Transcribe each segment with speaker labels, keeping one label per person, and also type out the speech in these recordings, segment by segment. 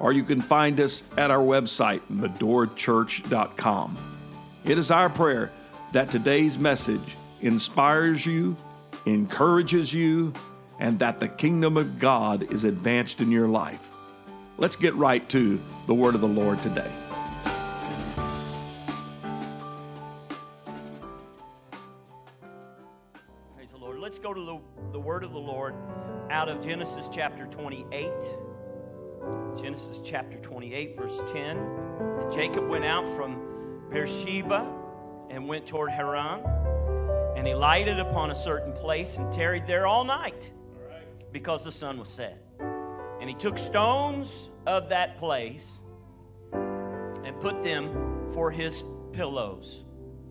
Speaker 1: or you can find us at our website, medorachurch.com. It is our prayer that today's message inspires you, encourages you, and that the kingdom of God is advanced in your life. Let's get right to the word of the Lord today.
Speaker 2: Praise the Lord. Let's go to the, the word of the Lord out of Genesis chapter 28. Genesis chapter 28, verse 10. And Jacob went out from Beersheba and went toward Haran. And he lighted upon a certain place and tarried there all night because the sun was set. And he took stones of that place and put them for his pillows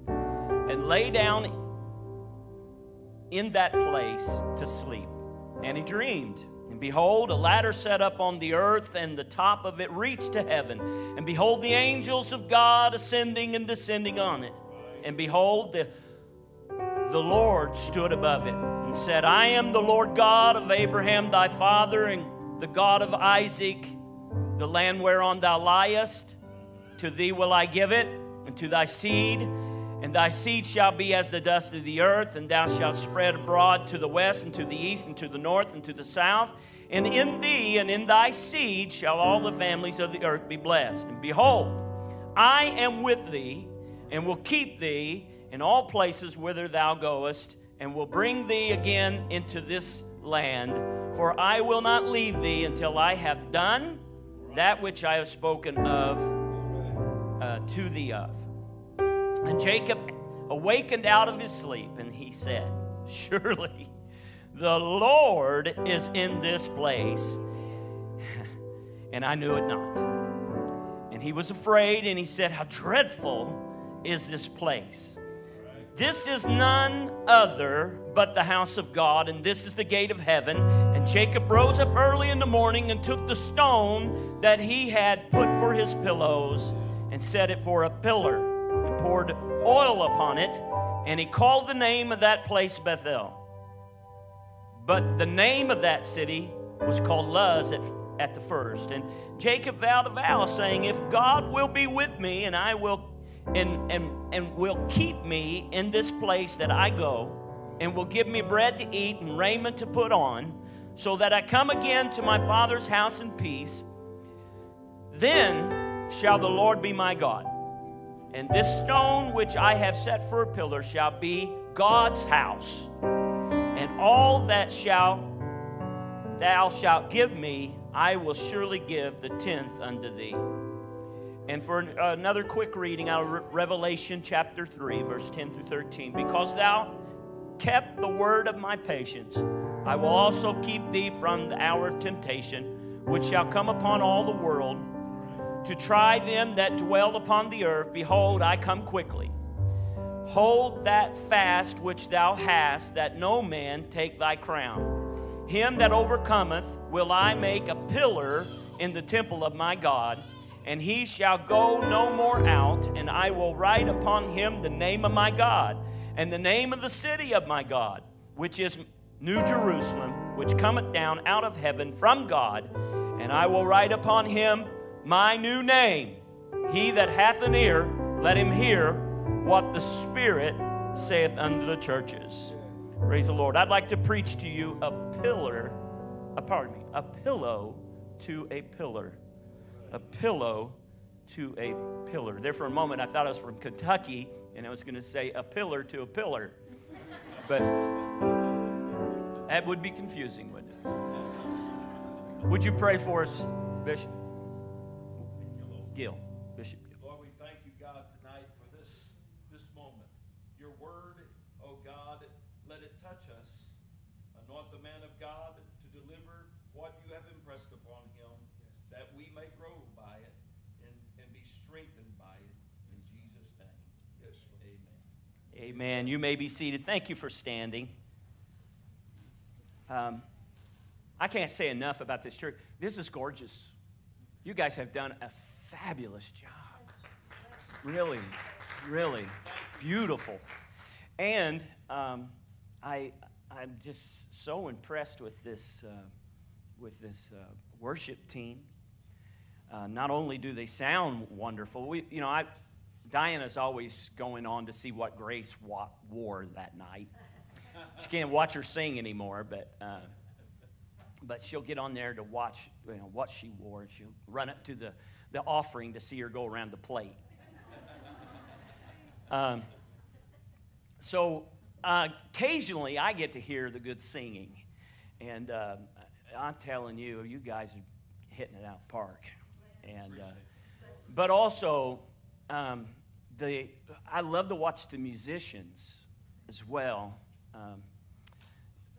Speaker 2: and lay down in that place to sleep. And he dreamed. Behold, a ladder set up on the earth, and the top of it reached to heaven. And behold, the angels of God ascending and descending on it. And behold, the, the Lord stood above it and said, I am the Lord God of Abraham thy father, and the God of Isaac, the land whereon thou liest. To thee will I give it, and to thy seed and thy seed shall be as the dust of the earth, and thou shalt spread abroad to the west, and to the east, and to the north, and to the south. And in thee and in thy seed shall all the families of the earth be blessed. And behold, I am with thee, and will keep thee in all places whither thou goest, and will bring thee again into this land. For I will not leave thee until I have done that which I have spoken of uh, to thee of. And Jacob awakened out of his sleep, and he said, Surely the Lord is in this place. And I knew it not. And he was afraid, and he said, How dreadful is this place! This is none other but the house of God, and this is the gate of heaven. And Jacob rose up early in the morning and took the stone that he had put for his pillows and set it for a pillar and poured oil upon it, and he called the name of that place Bethel. But the name of that city was called Luz at, at the first. And Jacob vowed a vow, saying, If God will be with me, and I will and, and, and will keep me in this place that I go, and will give me bread to eat and raiment to put on, so that I come again to my father's house in peace, then shall the Lord be my God. And this stone which I have set for a pillar shall be God's house. All that shall thou shalt give me, I will surely give the tenth unto thee. And for another quick reading out of Revelation chapter 3, verse 10 through 13. Because thou kept the word of my patience, I will also keep thee from the hour of temptation, which shall come upon all the world to try them that dwell upon the earth. Behold, I come quickly. Hold that fast which thou hast, that no man take thy crown. Him that overcometh will I make a pillar in the temple of my God and he shall go no more out, and I will write upon him the name of my God, and the name of the city of my God, which is New Jerusalem, which cometh down out of heaven from God, and I will write upon him my new name. He that hath an ear, let him hear what the Spirit saith unto the churches. Praise the Lord. I'd like to preach to you a pillar, a, pardon me, a pillow to a pillar a pillow to a pillar. There for a moment, I thought I was from Kentucky and I was going to say a pillar to a pillar. But that would be confusing, wouldn't it? Would you pray for us, Bishop? Gill. Bishop Gill.
Speaker 3: Lord, we thank you, God, tonight for this, this moment. Your word, oh God, let it touch us. Anoint the man of God to deliver what you have impressed upon him, that we may grow by it and, and be strengthened by it. In Jesus' name. Yes.
Speaker 2: Amen. Amen. You may be seated. Thank you for standing. Um, I can't say enough about this church. This is gorgeous. You guys have done a fabulous job. Really, really beautiful. And um, I, I'm just so impressed with this, uh, with this uh, worship team. Uh, not only do they sound wonderful, we, you know, I, Diana's always going on to see what Grace wa- wore that night. She can't watch her sing anymore, but uh, but she'll get on there to watch you know, what she wore. And she'll run up to the, the offering to see her go around the plate. Um, so occasionally I get to hear the good singing. And uh, I'm telling you, you guys are hitting it out park. And, uh, but also, um, the, I love to watch the musicians as well. Um,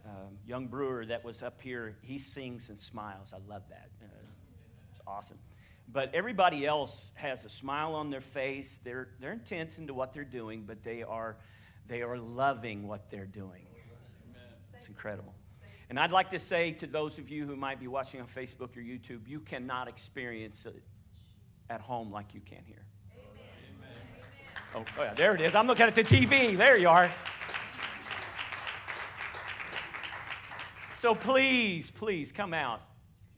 Speaker 2: um, young Brewer that was up here, he sings and smiles. I love that. Uh, it's awesome. But everybody else has a smile on their face. They're, they're intense into what they're doing, but they are, they are loving what they're doing. It's incredible. And I'd like to say to those of you who might be watching on Facebook or YouTube, you cannot experience it at home like you can here. Oh, oh yeah, there it is. I'm looking at the TV. There you are. So please, please come out.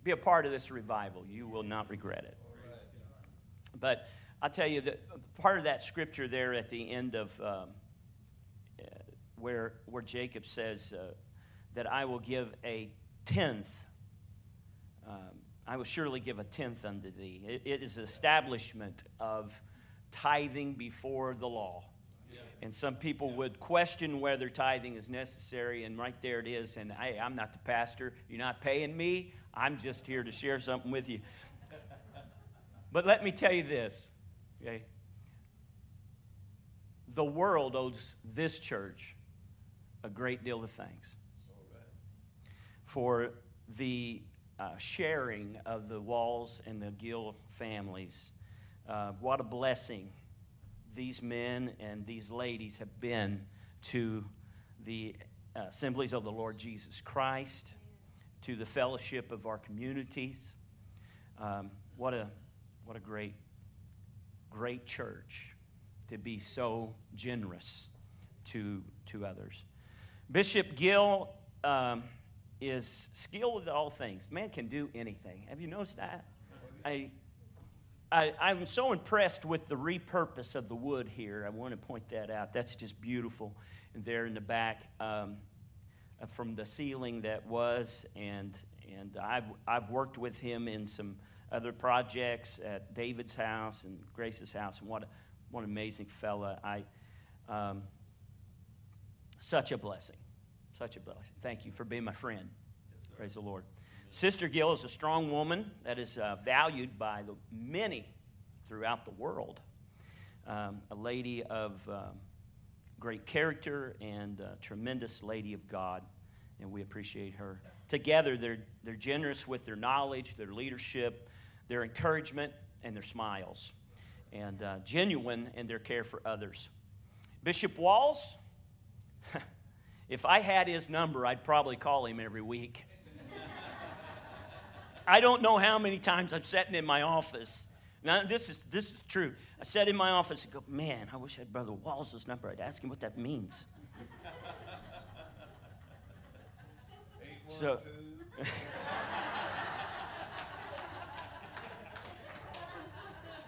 Speaker 2: Be a part of this revival. You will not regret it. But I'll tell you that part of that scripture there at the end of um, where, where Jacob says uh, that I will give a tenth, um, I will surely give a tenth unto thee. it, it is an establishment of tithing before the law. And some people would question whether tithing is necessary, and right there it is. And hey, I'm not the pastor. You're not paying me. I'm just here to share something with you. But let me tell you this, okay? The world owes this church a great deal of thanks for the uh, sharing of the Walls and the Gill families. Uh, what a blessing these men and these ladies have been to the uh, assemblies of the Lord Jesus Christ, to the fellowship of our communities. Um, what a what a great great church to be so generous to to others. Bishop Gill um, is skilled at all things. Man can do anything. Have you noticed that? I, I, am so impressed with the repurpose of the wood here. I want to point that out. That's just beautiful. And there in the back, um, uh, from the ceiling that was, and and I've I've worked with him in some other projects at David's house and Grace's house, and what a, what an amazing fella! I um, such a blessing, such a blessing. Thank you for being my friend. Yes, Praise the Lord. Sister Gill is a strong woman that is uh, valued by the many throughout the world. Um, a lady of um, great character and a tremendous lady of God, and we appreciate her. Together, they're, they're generous with their knowledge, their leadership, their encouragement, and their smiles, and uh, genuine in their care for others. Bishop Walls, if I had his number, I'd probably call him every week. I don't know how many times I'm sitting in my office. Now, this is, this is true. I sat in my office and go, man, I wish I had Brother Walls' number. I'd ask him what that means. so,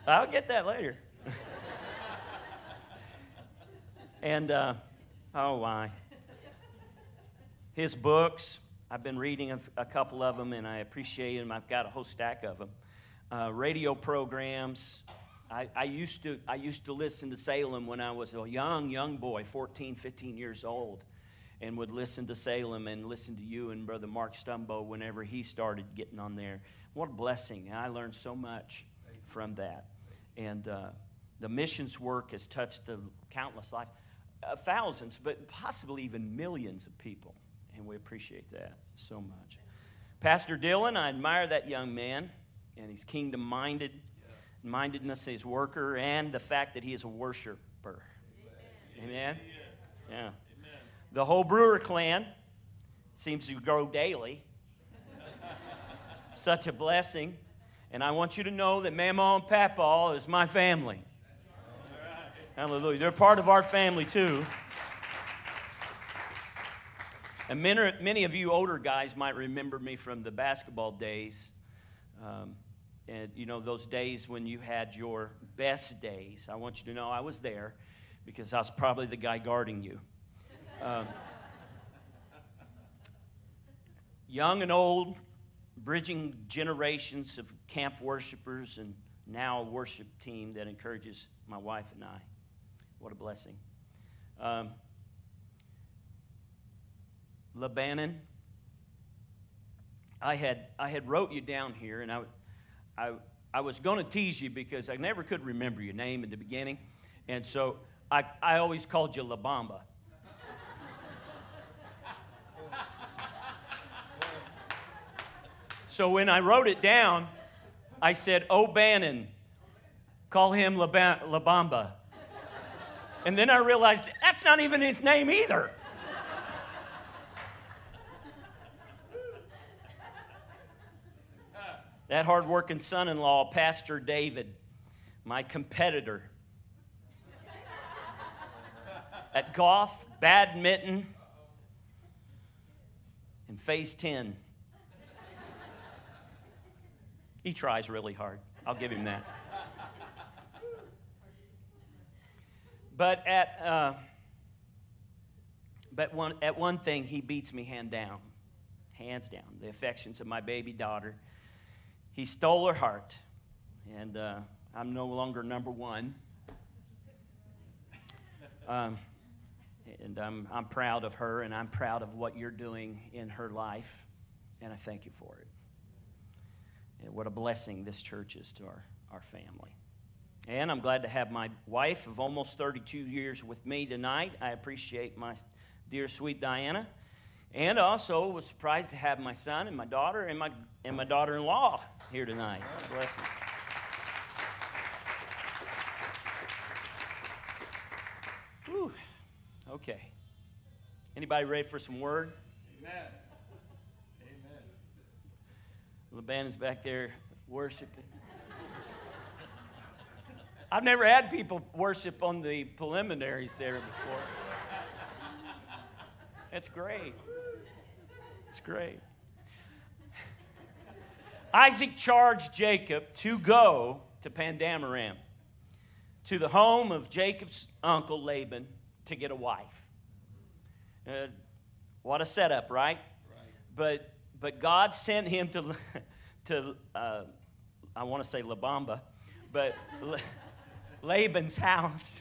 Speaker 2: I'll get that later. and, uh, oh, why? His books, I've been reading a, a, couple of them and I appreciate them. I've got a whole stack of them. Uh, radio programs. I, I, used to, I used to listen to Salem when I was a young, young boy, 14, 15 years old, and would listen to Salem and listen to you and Brother Mark Stumbo whenever he started getting on there. What a blessing. I learned so much from that. And uh, the missions work has touched the countless lives, uh, thousands, but possibly even millions of people and we appreciate that so much. Pastor Dylan, I admire that young man and his kingdom minded mindedness, his worker, and the fact that he is a worshiper. Amen. Amen. Yeah. The whole Brewer clan seems to grow daily. Such a blessing. And I want you to know that Mama and Papa is my family. Hallelujah. They're part of our family too. And many, many of you older guys might remember me from the basketball days. Um, and you know, those days when you had your best days. I want you to know I was there because I was probably the guy guarding you. Um, young and old, bridging generations of camp worshipers, and now a worship team that encourages my wife and I. What a blessing. Um, Lebanon. I had, I had wrote you down here, and I, I, I was going to tease you because I never could remember your name in the beginning. And so I, I always called you La Bamba. so when I wrote it down, I said, oh, O'Bannon, call him La, ba- La And then I realized that's not even his name either. That hardworking son in law, Pastor David, my competitor at golf, badminton, and phase 10. He tries really hard. I'll give him that. But at, uh, but one, at one thing, he beats me hand down, hands down. The affections of my baby daughter he stole her heart, and uh, I'm no longer number one. Um, and I'm, I'm proud of her, and I'm proud of what you're doing in her life, and I thank you for it. And what a blessing this church is to our, our family. And I'm glad to have my wife of almost 32 years with me tonight. I appreciate my dear, sweet Diana. And also was surprised to have my son and my daughter and my, and my daughter in law here tonight. God bless you. Whew. Okay. Anybody ready for some word?
Speaker 3: Amen. Amen.
Speaker 2: The band is back there worshiping. I've never had people worship on the preliminaries there before. That's great. It's great. Isaac charged Jacob to go to Padanaram, to the home of Jacob's uncle Laban, to get a wife. Uh, what a setup, right? right? But but God sent him to to uh, I want to say Labamba, but Laban's house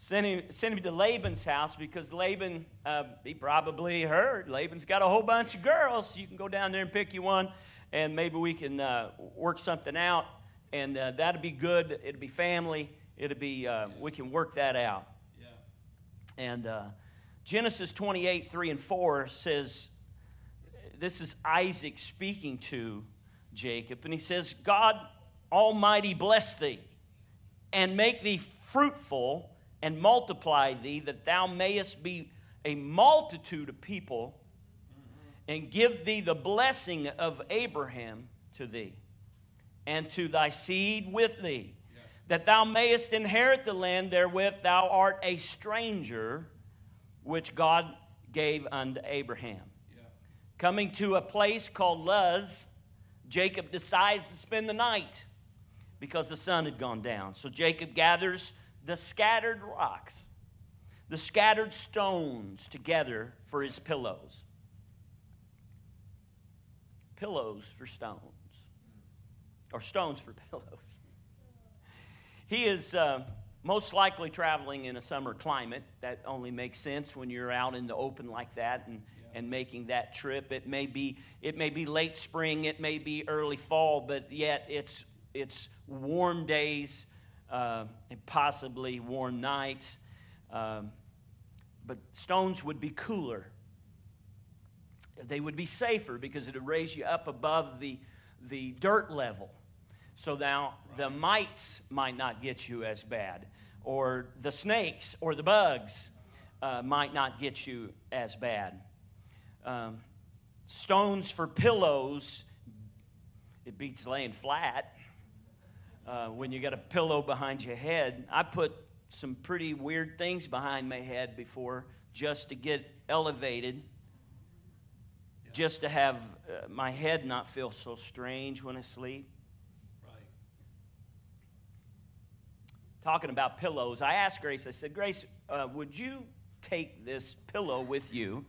Speaker 2: sent him, sent him to Laban's house because Laban, uh, he probably heard Laban's got a whole bunch of girls. You can go down there and pick you one, and maybe we can uh, work something out, and uh, that'd be good. It'd be family. It'd be, uh, we can work that out. Yeah. And uh, Genesis 28, 3 and 4 says, this is Isaac speaking to Jacob, and he says, God Almighty bless thee and make thee fruitful and multiply thee, that thou mayest be a multitude of people, and give thee the blessing of Abraham to thee, and to thy seed with thee, that thou mayest inherit the land therewith thou art a stranger, which God gave unto Abraham. Coming to a place called Luz, Jacob decides to spend the night because the sun had gone down. So Jacob gathers the scattered rocks, the scattered stones together for his pillows. Pillows for stones, or stones for pillows. He is uh, most likely traveling in a summer climate. That only makes sense when you're out in the open like that and, and making that trip. It may, be, it may be late spring, it may be early fall, but yet it's, it's warm days uh, and possibly warm nights. Um, but stones would be cooler. They would be safer because it would raise you up above the, the dirt level. So now right. the mites might not get you as bad. or the snakes or the bugs uh, might not get you as bad. Um, stones for pillows, it beats laying flat. Uh, when you got a pillow behind your head, I put some pretty weird things behind my head before just to get elevated, just to have uh, my head not feel so strange when I sleep.
Speaker 3: Right.
Speaker 2: Talking about pillows, I asked Grace, I said, Grace, uh, would you take this pillow with you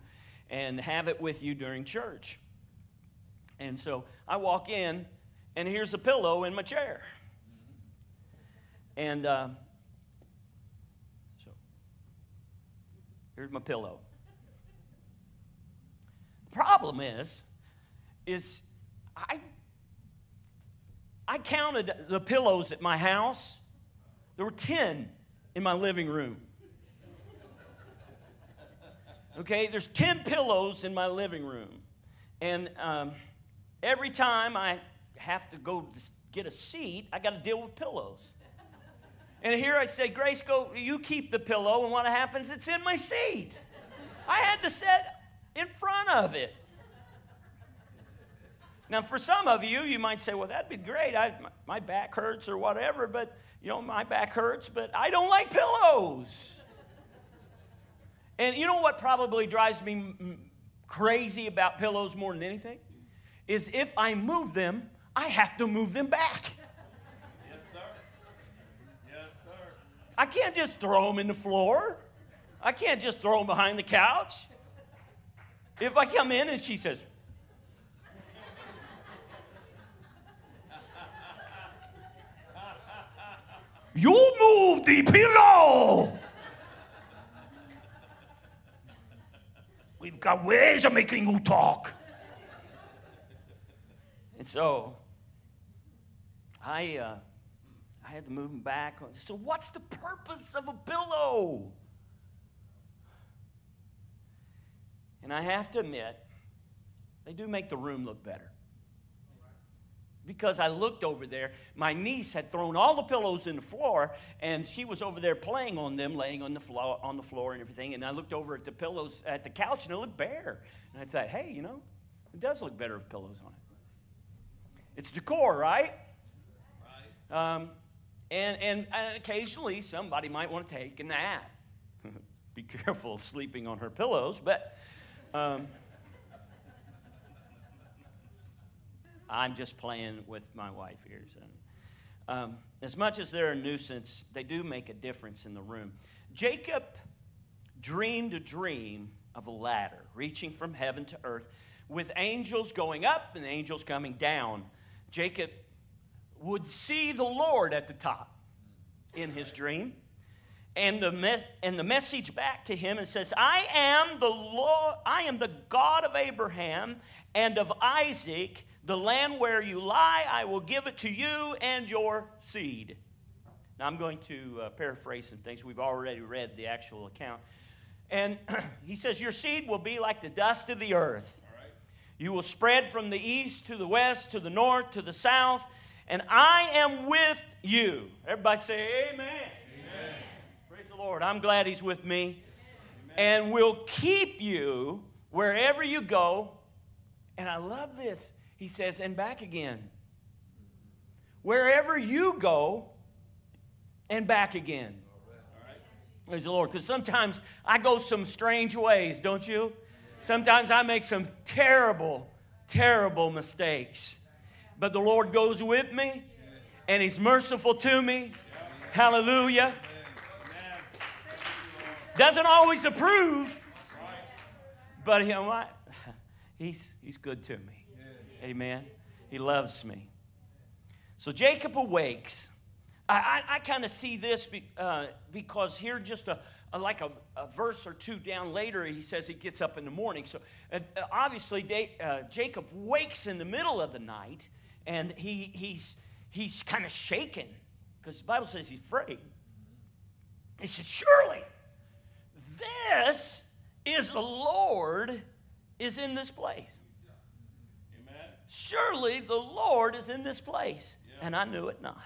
Speaker 2: and have it with you during church? And so I walk in, and here's a pillow in my chair. And uh, so here's my pillow. The problem is, is I I counted the pillows at my house. There were 10 in my living room. Okay, there's 10 pillows in my living room. And um, every time I have to go get a seat, I got to deal with pillows. And here I say, Grace, go, you keep the pillow, and what happens? It's in my seat. I had to sit in front of it. Now, for some of you, you might say, well, that'd be great. I, my back hurts or whatever, but, you know, my back hurts, but I don't like pillows. And you know what probably drives me crazy about pillows more than anything? Is if I move them, I have to move them back.
Speaker 3: Yes, sir. Yes, sir.
Speaker 2: I can't just throw them in the floor. I can't just throw them behind the couch. If I come in and she says, You move the pillow! We've got ways of making you talk. And so, I, uh, I had to move him back. So, what's the purpose of a pillow? And I have to admit, they do make the room look better. Because I looked over there, my niece had thrown all the pillows in the floor, and she was over there playing on them, laying on the floor, on the floor and everything. And I looked over at the pillows at the couch, and it looked bare. And I thought, hey, you know, it does look better with pillows on it. It's decor, right?
Speaker 3: Right.
Speaker 2: Um, and, and, and occasionally somebody might want to take a nap. Be careful sleeping on her pillows, but um, I'm just playing with my wife here. So. Um, as much as they're a nuisance, they do make a difference in the room. Jacob dreamed a dream of a ladder reaching from heaven to earth with angels going up and angels coming down. Jacob would see the Lord at the top in his dream. And the, me- and the message back to him it says, I am the Lord, I am the God of Abraham and of Isaac. The land where you lie, I will give it to you and your seed. Now I'm going to uh, paraphrase some things. We've already read the actual account. And he says, Your seed will be like the dust of the earth. You will spread from the east to the west, to the north, to the south, and I am with you. Everybody say, Amen.
Speaker 3: Amen.
Speaker 2: Praise the Lord. I'm glad He's with me. And will keep you wherever you go. And I love this. He says, and back again. Wherever you go, and back again.
Speaker 3: Right.
Speaker 2: Praise the Lord. Because sometimes I go some strange ways, don't you? Sometimes I make some terrible, terrible mistakes. But the Lord goes with me, and He's merciful to me. Hallelujah. Doesn't always approve, but you know what? He's, he's good to me. Amen. He loves me. So Jacob awakes. I, I, I kind of see this be, uh, because here, just a, a like a, a verse or two down later, he says he gets up in the morning. So uh, obviously, Da- uh, Jacob wakes in the middle of the night and he, he's, he's kind of shaken because the Bible says he's afraid. He said, Surely this is the Lord is in this place.
Speaker 3: Amen.
Speaker 2: Surely the Lord is in this place.
Speaker 3: Yeah.
Speaker 2: And I knew it not.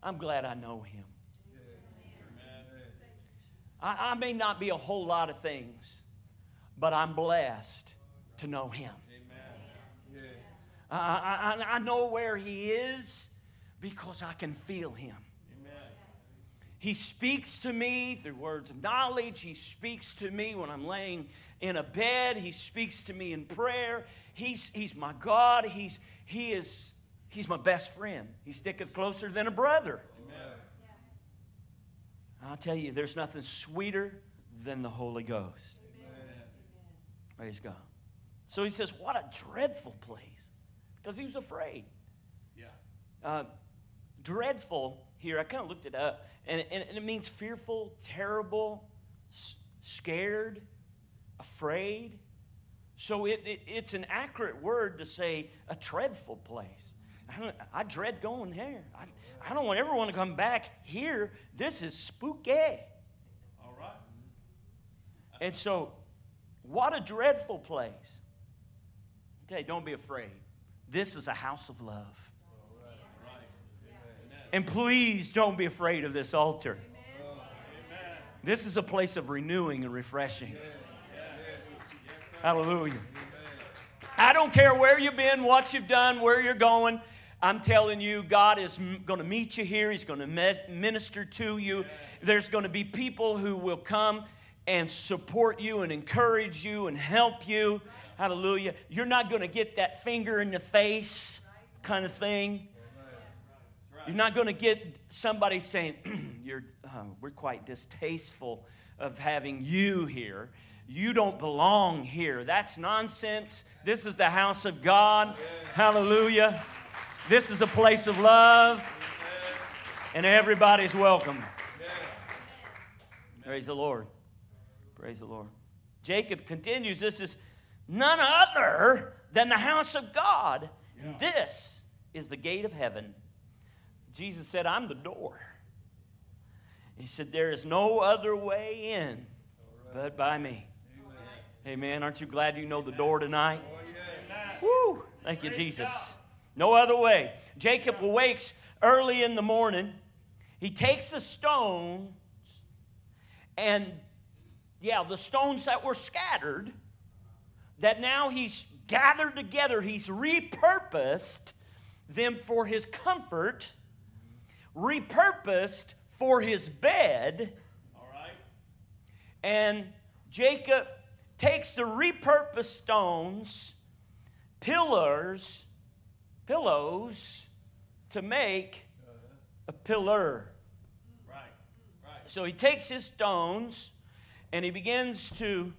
Speaker 2: I'm glad I know him. I, I may not be a whole lot of things, but I'm blessed to know him. I, I, I know where he is because I can feel him. Amen. He speaks to me through words of knowledge. He speaks to me when I'm laying in a bed. He speaks to me in prayer. He's, he's my God. He's, he is, he's my best friend. He sticketh closer than a brother. I'll tell you, there's nothing sweeter than the Holy Ghost. Amen. Praise God. So he says, What a dreadful place. Because he was afraid.
Speaker 3: Yeah.
Speaker 2: Uh, dreadful here, I kind of looked it up, and, and, and, it means fearful, terrible, s- scared, afraid. So it, it, it's an accurate word to say a dreadful place. I, I dread going there. I, I don't want to come back here. This is spooky.
Speaker 3: All right.
Speaker 2: And so, what a dreadful place. I tell you, don't be afraid. This is a house of love. And please don't be afraid of this altar. This is a place of renewing and refreshing. Hallelujah. I don't care where you've been, what you've done, where you're going. I'm telling you, God is going to meet you here. He's going to minister to you. There's going to be people who will come and support you and encourage you and help you. Hallelujah. You're not going to get that finger in the face kind of thing. You're not going to get somebody saying, You're, uh, We're quite distasteful of having you here. You don't belong here. That's nonsense. This is the house of God. Hallelujah. This is a place of love, and everybody's welcome. Praise the Lord. Praise the Lord. Jacob continues this is none other than the house of God. And this is the gate of heaven. Jesus said, I'm the door. He said, There is no other way in but by me. Amen. Aren't you glad you know the door tonight? Oh, Woo! Thank you, Jesus. No other way. Jacob awakes early in the morning. He takes the stones, and yeah, the stones that were scattered, that now he's gathered together, he's repurposed them for his comfort, repurposed for his bed.
Speaker 3: All right.
Speaker 2: And Jacob takes the repurposed stones, pillars, pillows to make a pillar.
Speaker 3: Right. Right.
Speaker 2: So he takes his stones and he begins to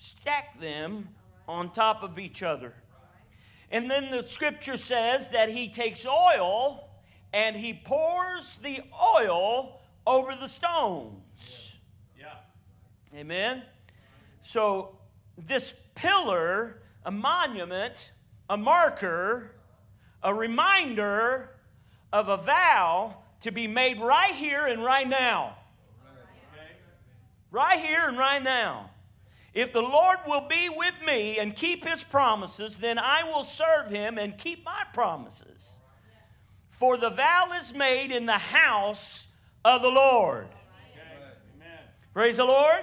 Speaker 2: stack them on top of each other. And then the scripture says that he takes oil and he pours the oil over the stones.
Speaker 3: Yeah.
Speaker 2: Amen. So this pillar, a monument, a marker, a reminder of a vow to be made right here and right now. Right here and right now. If the Lord will be with me and keep his promises, then I will serve him and keep my promises. For the vow is made in the house of the Lord.
Speaker 3: Amen.
Speaker 2: Praise the Lord.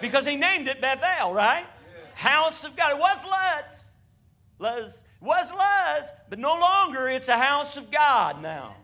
Speaker 2: Because he named it Bethel, right? House of God. It was Luz. Luz. It was Luz, but no longer it's a house of God now.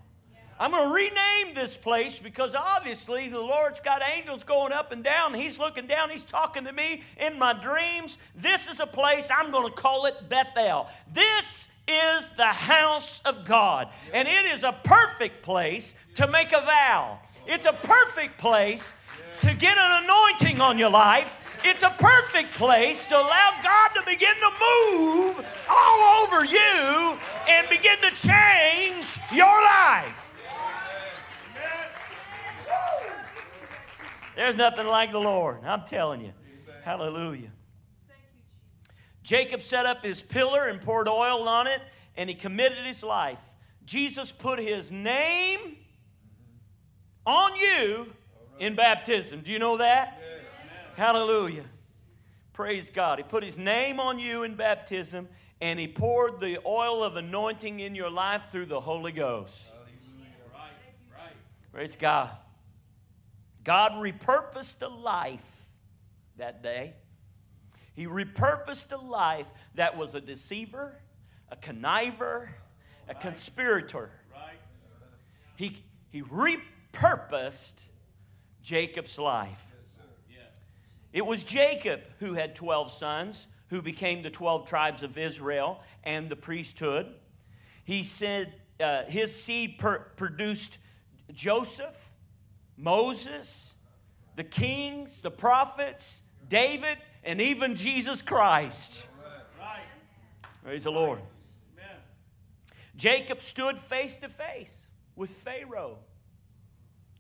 Speaker 2: I'm going to rename this place because obviously the Lord's got angels going up and down. He's looking down. He's talking to me in my dreams. This is a place I'm going to call it Bethel. This is the house of God. And it is a perfect place to make a vow. It's a perfect place to get an anointing on your life. It's a perfect place to allow God to begin to move all over you and begin to change your life. There's nothing like the Lord. I'm telling you. Hallelujah. Jacob set up his pillar and poured oil on it, and he committed his life. Jesus put his name on you in baptism. Do you know that? Hallelujah. Praise God. He put his name on you in baptism, and he poured the oil of anointing in your life through the Holy Ghost. Praise God. God repurposed a life that day. He repurposed a life that was a deceiver, a conniver, a conspirator. He, he repurposed Jacob's life. It was Jacob who had 12 sons, who became the 12 tribes of Israel and the priesthood. He said uh, his seed per- produced Joseph, Moses, the kings, the prophets, David, and even Jesus Christ. Praise the Lord. Jacob stood face to face with Pharaoh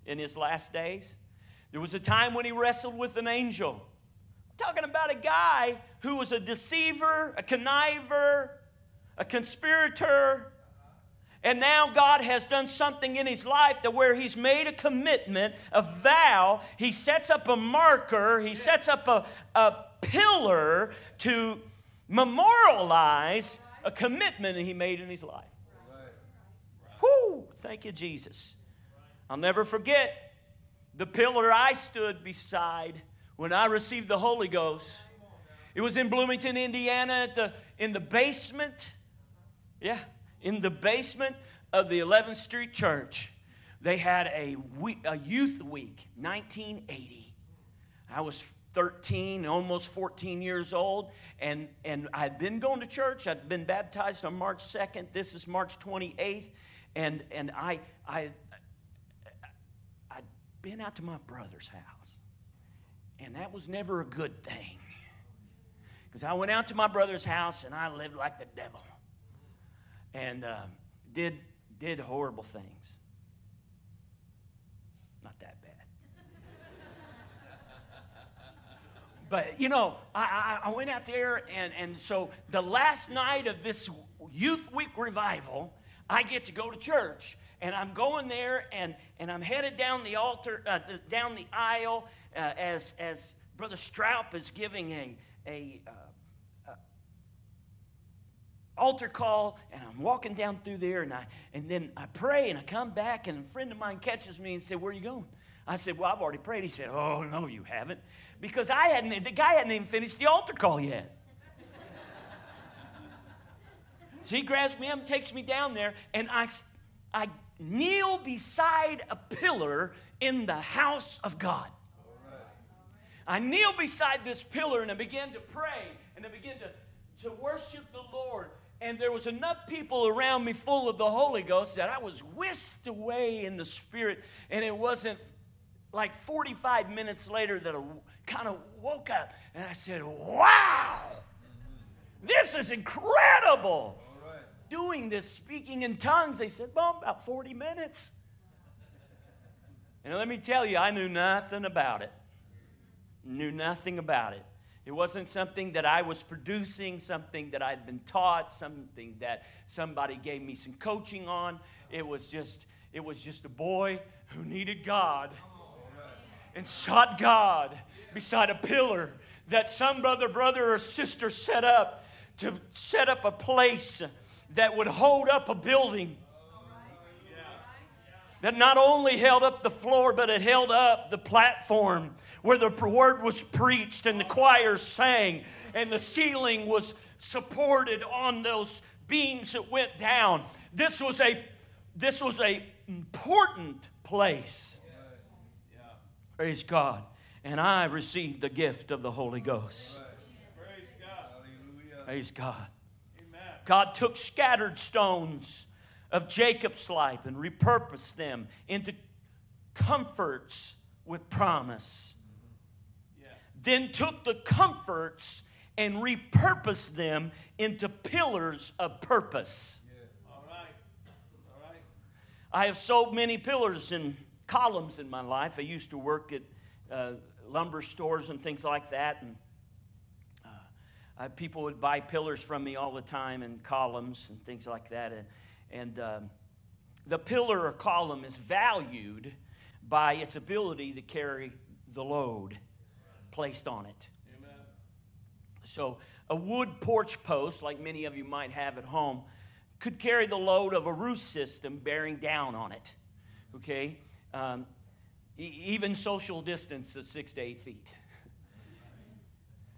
Speaker 2: in his last days. There was a time when he wrestled with an angel. I'm talking about a guy who was a deceiver, a conniver, a conspirator. And now God has done something in his life that where he's made a commitment, a vow. He sets up a marker, he sets up a, a pillar to memorialize a commitment that he made in his life. Whoo! Thank you, Jesus. I'll never forget the pillar I stood beside when I received the Holy Ghost. It was in Bloomington, Indiana, the, in the basement. Yeah, in the basement of the 11th Street Church. They had a, week, a youth week, 1980. I was 13, almost 14 years old, and, and I'd been going to church. I'd been baptized on March 2nd. This is March 28th. And, and I, I, I'd been out to my brother's house. And that was never a good thing. Because I went out to my brother's house and I lived like the devil. And uh, did, did horrible things. Not that bad. but you know, I, I, I went out there, and, and so the last night of this Youth Week revival, I get to go to church. And I'm going there, and, and I'm headed down the altar, uh, down the aisle, uh, as, as Brother Stroup is giving a, a uh, altar call and I'm walking down through there and I and then I pray and I come back and a friend of mine catches me and said, Where are you going? I said, Well, I've already prayed. He said, Oh, no, you haven't. Because I hadn't the guy hadn't even finished the altar call yet. so he grabs me up, takes me down there, and I I kneel beside a pillar in the house of God. I kneel beside this pillar and I began to pray and I began to, to worship the Lord. And there was enough people around me full of the Holy Ghost that I was whisked away in the Spirit. And it wasn't like 45 minutes later that I kind of woke up and I said, Wow, this is incredible. Doing this, speaking in tongues. They said, Well, about 40 minutes. And let me tell you, I knew nothing about it knew nothing about it. It wasn't something that I was producing, something that I'd been taught, something that somebody gave me some coaching on. It was just, it was just a boy who needed God and sought God beside a pillar that some brother, brother, or sister set up to set up a place that would hold up a building that not only held up the floor, but it held up the platform where the word was preached and the choir sang and the ceiling was supported on those beams that went down. This was a this was a important place. Praise God. And I received the gift of the Holy Ghost. Praise God. Praise God. God took scattered stones of Jacob's life and repurposed them into comforts with promise then took the comforts and repurposed them into pillars of purpose. All right. All right. I have so many pillars and columns in my life. I used to work at uh, lumber stores and things like that, and uh, people would buy pillars from me all the time and columns and things like that. And, and um, the pillar or column is valued by its ability to carry the load placed on it. Amen. So, a wood porch post, like many of you might have at home, could carry the load of a roof system bearing down on it. Okay? Um, e- even social distance is six to eight feet.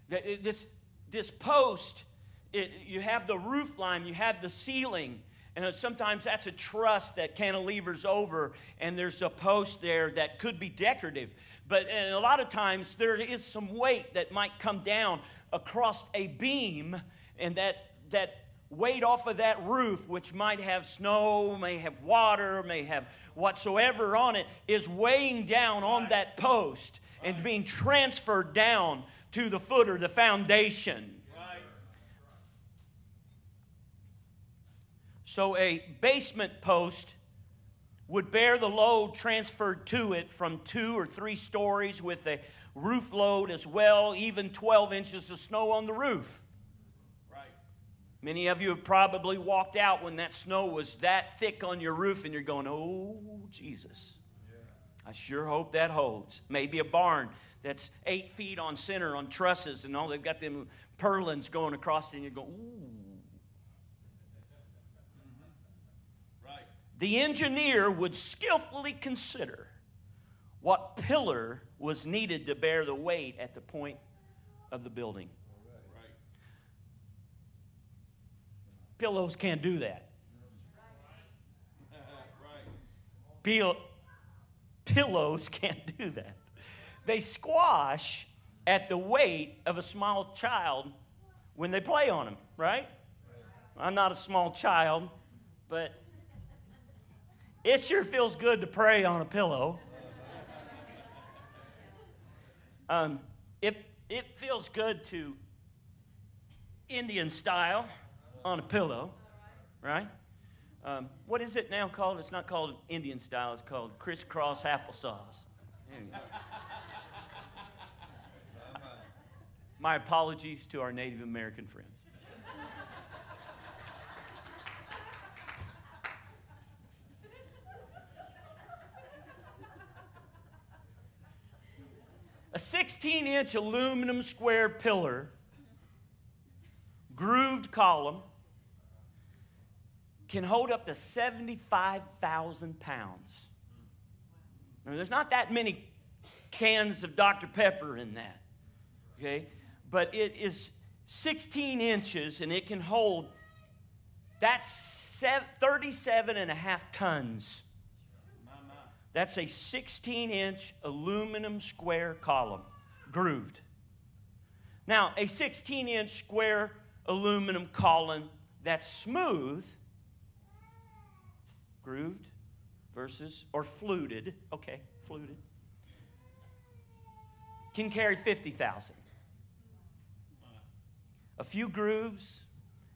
Speaker 2: This, this post, it, you have the roof line, you have the ceiling, and uh, sometimes that's a truss that cantilevers over, and there's a post there that could be decorative. But a lot of times there is some weight that might come down across a beam, and that that weight off of that roof, which might have snow, may have water, may have whatsoever on it, is weighing down on that post and being transferred down to the footer, the foundation.
Speaker 3: Right.
Speaker 2: So a basement post would bear the load transferred to it from two or three stories with a roof load as well, even 12 inches of snow on the roof.
Speaker 3: Right.
Speaker 2: Many of you have probably walked out when that snow was that thick on your roof and you're going, oh, Jesus. I sure hope that holds. Maybe a barn that's eight feet on center on trusses and all they've got them purlins going across it and you're going, ooh.
Speaker 3: Right.
Speaker 2: The engineer would skillfully consider what pillar was needed to bear the weight at the point of the building. Pillows can't do that. Pill- pillows can't do that. They squash at the weight of a small child when they play on them, right? I'm not a small child, but it sure feels good to pray on a pillow. Um, it, it feels good to Indian style on a pillow, right? Um, what is it now called? It's not called Indian style, it's called crisscross applesauce. My apologies to our Native American friends. A 16 inch aluminum square pillar, grooved column, can hold up to 75,000 pounds. Now, there's not that many cans of Dr. Pepper in that, okay? But it is 16 inches and it can hold, that's 37 and a half tons. That's a 16 inch aluminum square column, grooved. Now, a 16 inch square aluminum column that's smooth, grooved versus, or fluted, okay, fluted, can carry 50,000. A few grooves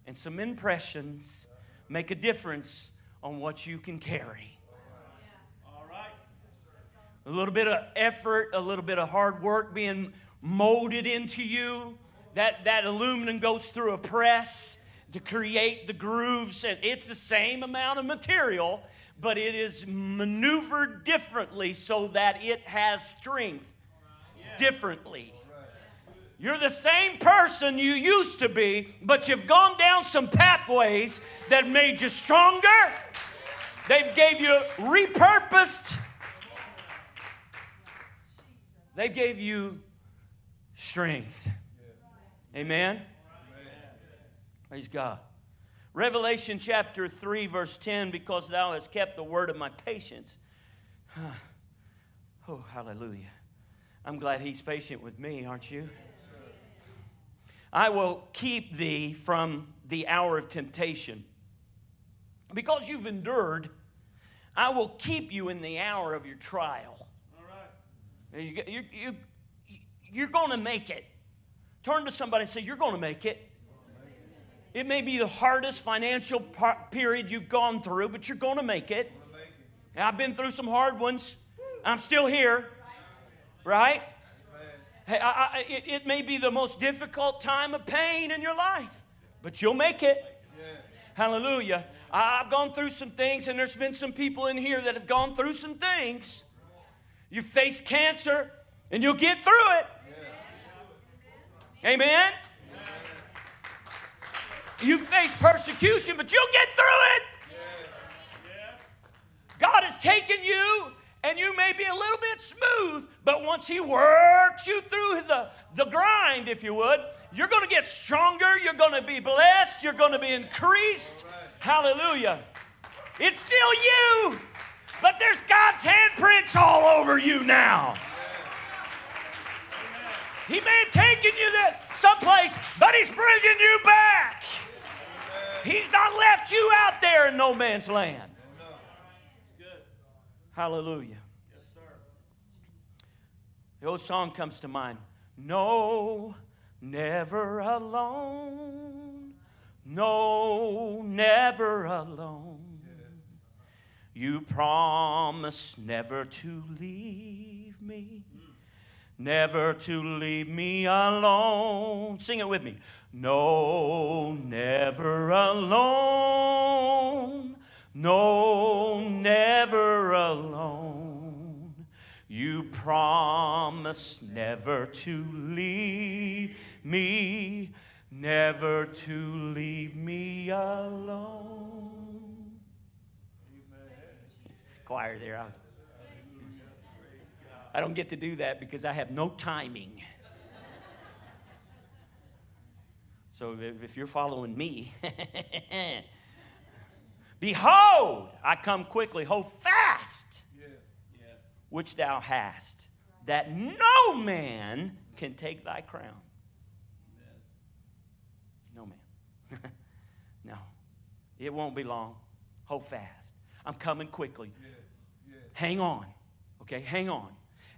Speaker 2: and some impressions make a difference on what you can carry. A little bit of effort, a little bit of hard work being molded into you. That, that aluminum goes through a press to create the grooves, and it's the same amount of material, but it is maneuvered differently so that it has strength differently. You're the same person you used to be, but you've gone down some pathways that made you stronger. They've gave you repurposed. They gave you strength. Amen. Praise God. Revelation chapter 3, verse 10 because thou hast kept the word of my patience. Oh, hallelujah. I'm glad he's patient with me, aren't you? I will keep thee from the hour of temptation. Because you've endured, I will keep you in the hour of your trial. You, you, you, you're going to make it. Turn to somebody and say, You're going to make it. It may be the hardest financial period you've gone through, but you're going to make it. I've been through some hard ones. I'm still here, right? Hey, I, I, it, it may be the most difficult time of pain in your life, but you'll make it. Hallelujah. I've gone through some things, and there's been some people in here that have gone through some things. You face cancer, and you'll get through it. Amen. You face persecution, but you'll get through it. God has taken you and you may be a little bit smooth, but once He works you through the, the grind, if you would, you're going to get stronger, you're going to be blessed, you're going to be increased. Hallelujah. It's still you, but there's God's handprints all over you now. He may have taken you to someplace, but He's bringing you back. He's not left you out there in no man's land. Hallelujah. The old song comes to mind No, never alone. No, never alone. You promise never to leave me, never to leave me alone. Sing it with me. No, never alone. No, never alone. You promise never to leave me, never to leave me alone. Choir there. I, was, I don't get to do that because I have no timing. So if, you're following me, Behold, I come quickly. Hold fast, which thou hast, that no man can take thy crown. No man. no. It won't be long. Hold fast. I'm coming quickly. Hang on. Okay, hang on.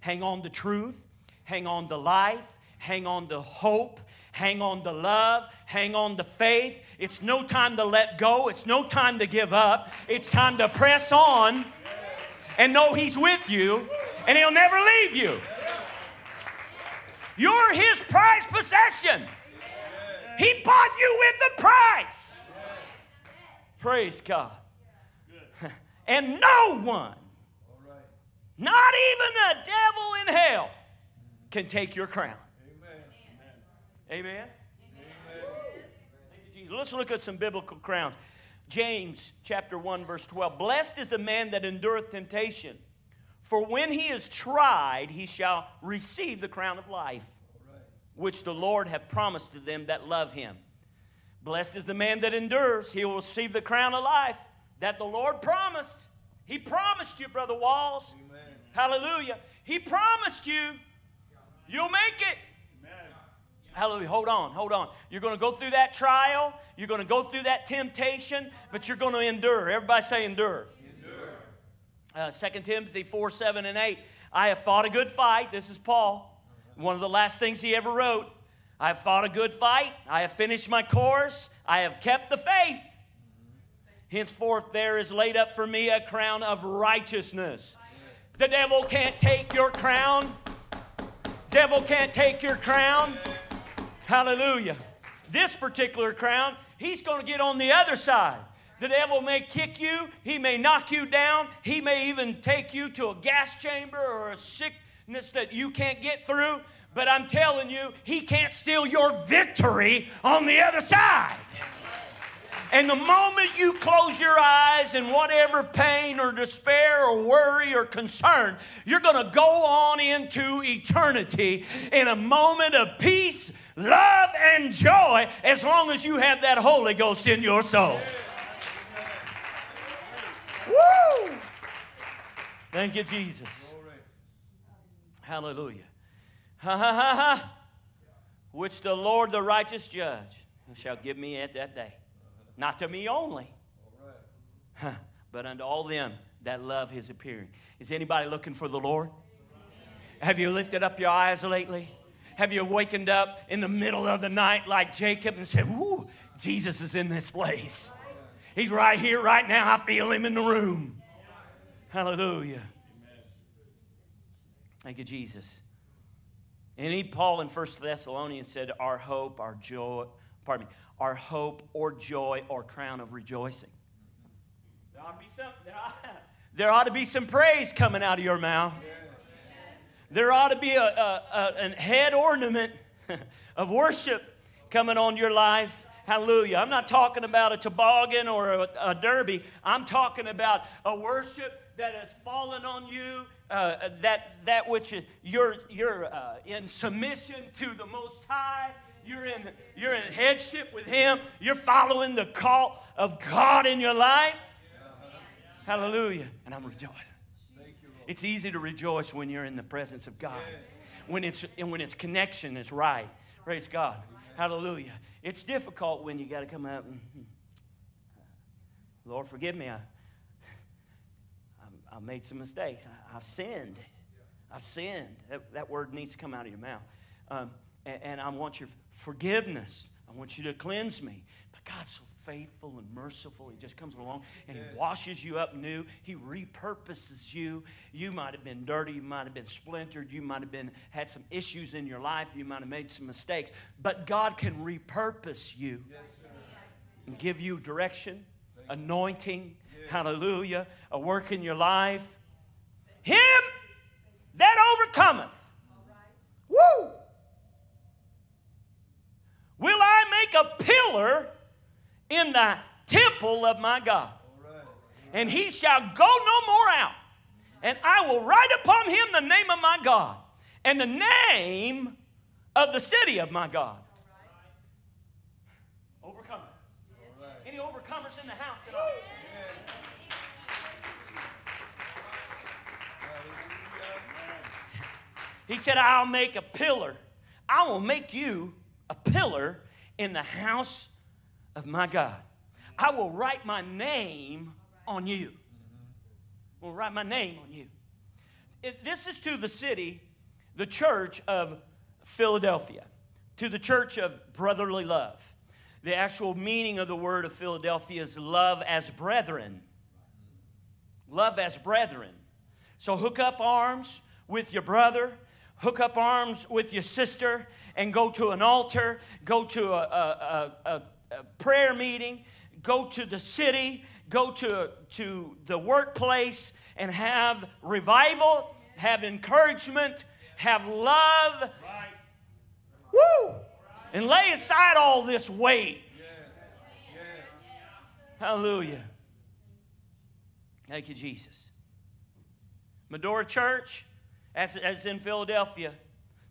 Speaker 2: Hang on to truth. Hang on to life. Hang on to hope. Hang on to love. Hang on to faith. It's no time to let go. It's no time to give up. It's time to press on and know He's with you and He'll never leave you. You're His prized possession. He bought you with the price. Praise God. And no one, not even the devil in hell, can take your crown. Amen? Amen. Let's look at some biblical crowns. James chapter 1, verse 12. Blessed is the man that endureth temptation, for when he is tried, he shall receive the crown of life, which the Lord hath promised to them that love him. Blessed is the man that endures, he will receive the crown of life that the Lord promised. He promised you, Brother Walls. Amen. Hallelujah. He promised you, you'll make it. Hallelujah. Hold on, hold on. You're going to go through that trial. You're going to go through that temptation, but you're going to endure. Everybody say endure. endure. Uh, 2 Timothy 4 7 and 8. I have fought a good fight. This is Paul. One of the last things he ever wrote. I have fought a good fight. I have finished my course. I have kept the faith. Henceforth, there is laid up for me a crown of righteousness. The devil can't take your crown. Devil can't take your crown. Hallelujah. This particular crown, he's going to get on the other side. The devil may kick you, he may knock you down, he may even take you to a gas chamber or a sickness that you can't get through. But I'm telling you, he can't steal your victory on the other side. And the moment you close your eyes in whatever pain or despair or worry or concern, you're going to go on into eternity in a moment of peace love, and joy as long as you have that Holy Ghost in your soul. Woo! Thank you, Jesus. Hallelujah. Ha ha ha ha. Which the Lord, the righteous judge, shall give me at that day. Not to me only, but unto all them that love his appearing. Is anybody looking for the Lord? Have you lifted up your eyes lately? Have you wakened up in the middle of the night like Jacob and said, Ooh, Jesus is in this place? He's right here, right now. I feel him in the room. Hallelujah. Thank you, Jesus. And he, Paul in First Thessalonians said, Our hope, our joy, pardon me, our hope or joy or crown of rejoicing. There ought to be some, there ought, there ought to be some praise coming out of your mouth. There ought to be a, a, a, head ornament of worship coming on your life Hallelujah. I'm not talking about a toboggan or a, a derby. I'm talking about a worship that has fallen on you, uh, that, that which you're, you're uh, in submission to the Most High. You're in, you're in headship with Him. You're following the call of God in your life. Hallelujah. And I'm rejoicing. It's easy to rejoice when you're in the presence of God, when it's, and when its connection is right. Praise God. Hallelujah. It's difficult when you got to come out and, Lord, forgive me. I, I, I made some mistakes. I, have sinned. I've sinned. That, that, word needs to come out of your mouth. Um, and, and I want your forgiveness. I want you to cleanse me. But God's so faithful and merciful. He just comes along and he washes you up new. He repurposes you. You might have been dirty. You might have been splintered. You might have been had some issues in your life. You might have made some mistakes. But God can repurpose you and give you direction, anointing, hallelujah, a work in your life. Him that overcometh. Woo! Will I make a pillar in the temple of my God. And he shall go no more out. And I will write upon him the name of my God and the name of the city of my God. Overcomer. Any overcomers in the house tonight? He said, I'll make a pillar. I will make you a pillar in the house of my God. I will write my name on you. Will write my name on you. This is to the city, the church of Philadelphia, to the church of brotherly love. The actual meaning of the word of Philadelphia is love as brethren. Love as brethren. So hook up arms with your brother, hook up arms with your sister, and go to an altar, go to a, a, a, a prayer meeting, go to the city, go to, to the workplace, and have revival, have encouragement, have love. Right. Woo! And lay aside all this weight. Yeah. Yeah. Hallelujah. Thank you, Jesus. Medora Church, as, as in Philadelphia,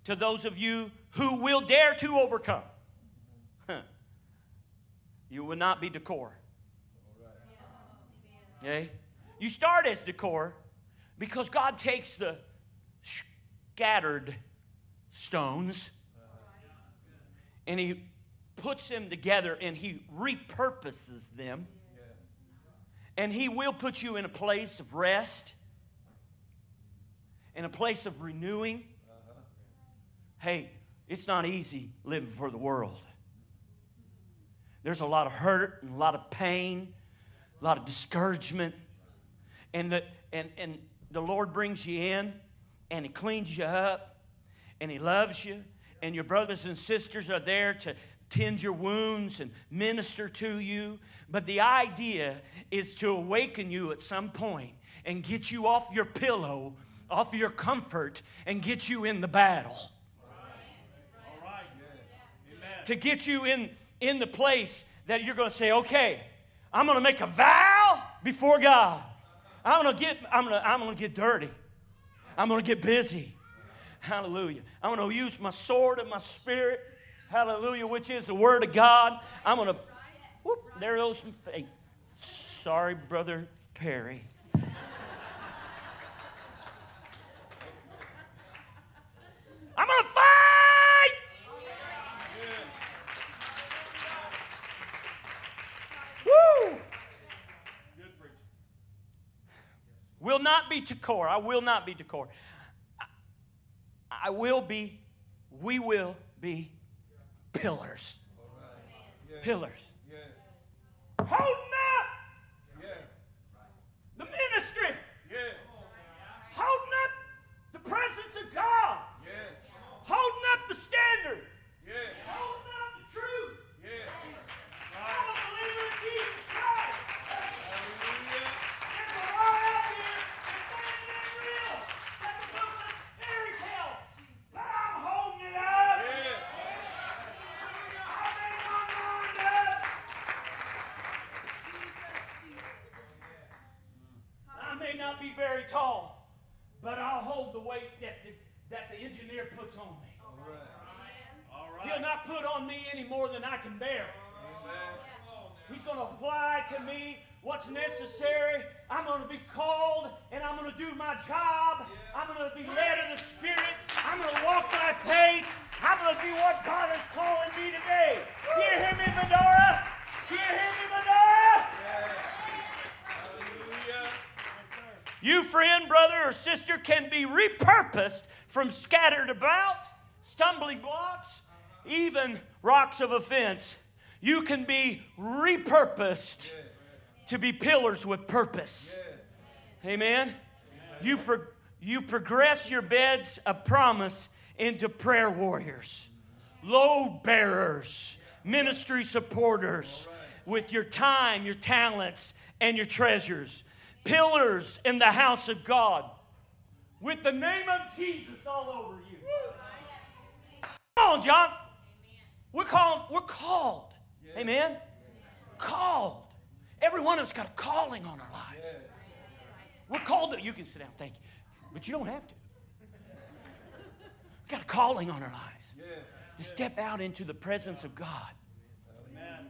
Speaker 2: to those of you who will dare to overcome. You will not be decor. Okay? You start as decor because God takes the scattered stones and He puts them together and He repurposes them. And He will put you in a place of rest, in a place of renewing. Hey, it's not easy living for the world. There's a lot of hurt and a lot of pain, a lot of discouragement. And the, and, and the Lord brings you in and He cleans you up and He loves you. And your brothers and sisters are there to tend your wounds and minister to you. But the idea is to awaken you at some point and get you off your pillow, off your comfort, and get you in the battle. To get you in in the place that you're going to say, okay, I'm going to make a vow before God. I'm going to get, I'm going to, I'm going to get dirty. I'm going to get busy. Hallelujah. I'm going to use my sword and my spirit. Hallelujah, which is the word of God. I'm going to, whoop, there goes, hey, sorry, Brother Perry. Be decor. I will not be decor. I, I will be, we will be pillars. Yes. Pillars. Yes. Holding up yes. the ministry. Holding up the presence of God. Holding up the standard. Holding up the truth. I'm a believer in Jesus Christ. tall, but I'll hold the weight that the, that the engineer puts on me.
Speaker 3: All right.
Speaker 2: He'll not put on me any more than I can bear. He's going to apply to me what's necessary. I'm going to be called and I'm going to do my job. I'm going to be led of the Spirit. I'm going to walk by faith. I'm going to do what God is calling me today. Do you hear me, Medora? Do you hear me, Medora? You, friend, brother, or sister, can be repurposed from scattered about, stumbling blocks, even rocks of offense. You can be repurposed to be pillars with purpose. Amen. You, pro- you progress your beds of promise into prayer warriors, load bearers, ministry supporters with your time, your talents, and your treasures. Pillars in the house of God with the name of Jesus all over you. Come on, John. We're called. We're called. Amen. Called. Every one of us got a calling on our lives. We're called to. You can sit down. Thank you. But you don't have to. Got a calling on our lives. To step out into the presence of God. Amen.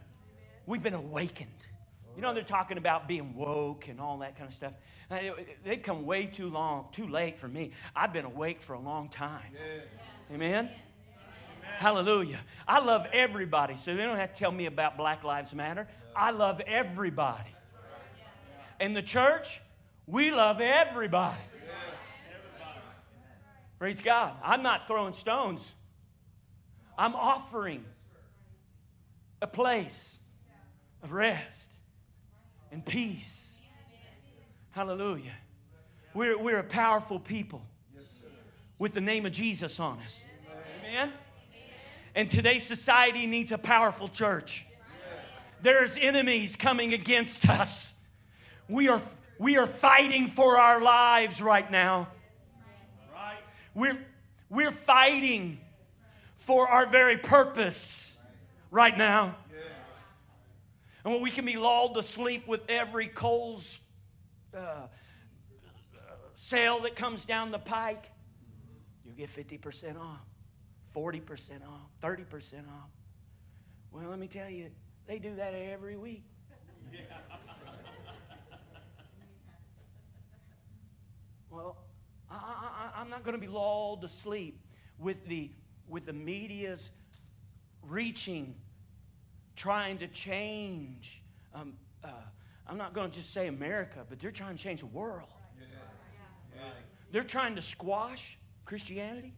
Speaker 2: We've been awakened. You know, they're talking about being woke and all that kind of stuff. Uh, They come way too long, too late for me. I've been awake for a long time. Amen. Hallelujah. I love everybody, so they don't have to tell me about Black Lives Matter. I love everybody. In the church, we love everybody. Praise God. I'm not throwing stones, I'm offering a place of rest and peace. Hallelujah. We're, we're a powerful people with the name of Jesus on us. Amen. And today's society needs a powerful church. There's enemies coming against us. We are, we are fighting for our lives right now. We're, we're fighting for our very purpose right now. And when we can be lulled to sleep with every Kohl's uh, uh, sale that comes down the pike, you get 50% off, 40% off, 30% off. Well, let me tell you, they do that every week. Well, I, I, I- I'm not going to be lulled to sleep with the, with the media's reaching, trying to change. Um, uh, I'm not going to just say America, but they're trying to change the world. They're trying to squash Christianity.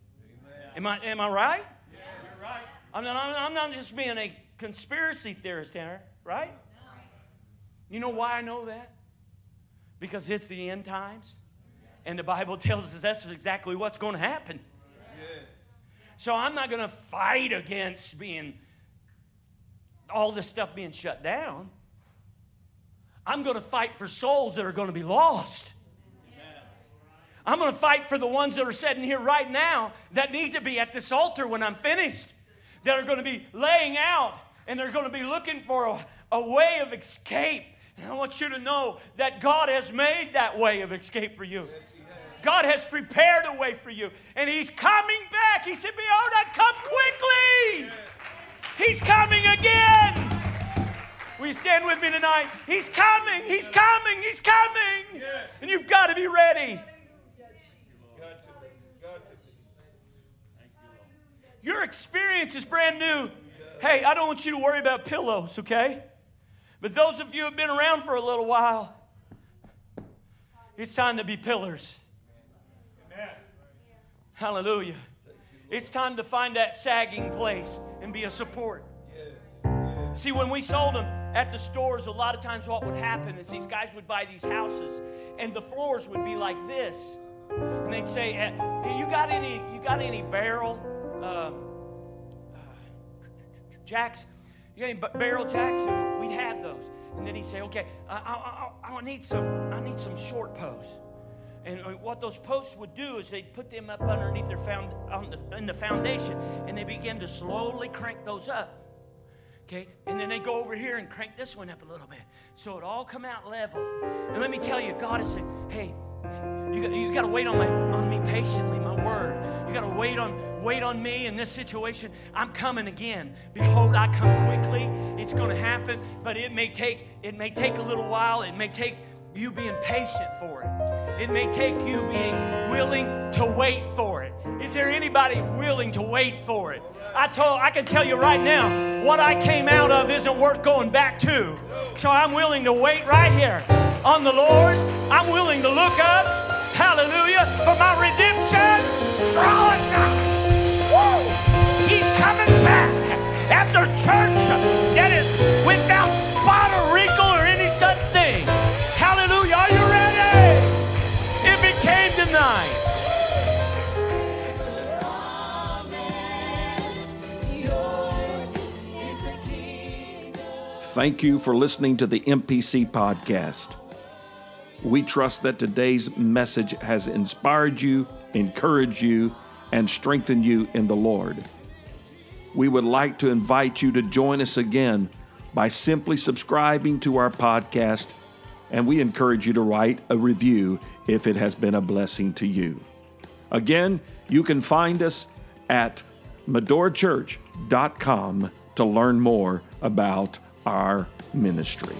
Speaker 2: Am I, am I right?
Speaker 3: You're right.
Speaker 2: I'm not, I'm not just being a conspiracy theorist here, right? You know why I know that? Because it's the end times. And the Bible tells us that's exactly what's going to happen. So I'm not going to fight against being all this stuff being shut down. I'm going to fight for souls that are going to be lost. I'm going to fight for the ones that are sitting here right now that need to be at this altar when I'm finished, that are going to be laying out and they're going to be looking for a, a way of escape. And I want you to know that God has made that way of escape for you. God has prepared a way for you, and He's coming back. He said, Behold, I come quickly. He's coming again. Will you stand with me tonight? He's coming. He's coming. He's coming. And you've got to be ready.
Speaker 3: Got to be. Got to be.
Speaker 2: Your experience is brand new. Hey, I don't want you to worry about pillows, okay? But those of you who have been around for a little while, it's time to be pillars.
Speaker 3: Amen.
Speaker 2: Hallelujah. It's time to find that sagging place and be a support. See, when we sold them at the stores, a lot of times what would happen is these guys would buy these houses, and the floors would be like this, and they'd say, "Eh, hey, "You got any? You got any barrel uh, uh, jacks? You got any ba- barrel jacks?" We'd have those, and then he'd say, "Okay, I, I, I, I need some. I need some short posts." And uh, what those posts would do is they'd put them up underneath their found the, in the foundation, and they begin to slowly crank those up. Okay, and then they go over here and crank this one up a little bit, so it all come out level. And let me tell you, God is saying, "Hey, You got, you got to wait on, my, on me patiently, my word. You got to wait on wait on me in this situation. I'm coming again. Behold, I come quickly. It's going to happen, but it may take it may take a little while. It may take you being patient for it. It may take you being willing to wait for it. Is there anybody willing to wait for it? I told I can tell you right now, what I came out of isn't worth going back to. So I'm willing to wait right here on the Lord. I'm willing to look up, hallelujah, for my redemption. Drawing back after church that is without spot or wrinkle or any such thing. Hallelujah. Are you ready? If it came tonight.
Speaker 1: Thank you for listening to the MPC podcast. We trust that today's message has inspired you, encouraged you, and strengthened you in the Lord. We would like to invite you to join us again by simply subscribing to our podcast, and we encourage you to write a review if it has been a blessing to you. Again, you can find us at medorachurch.com to learn more about our ministry.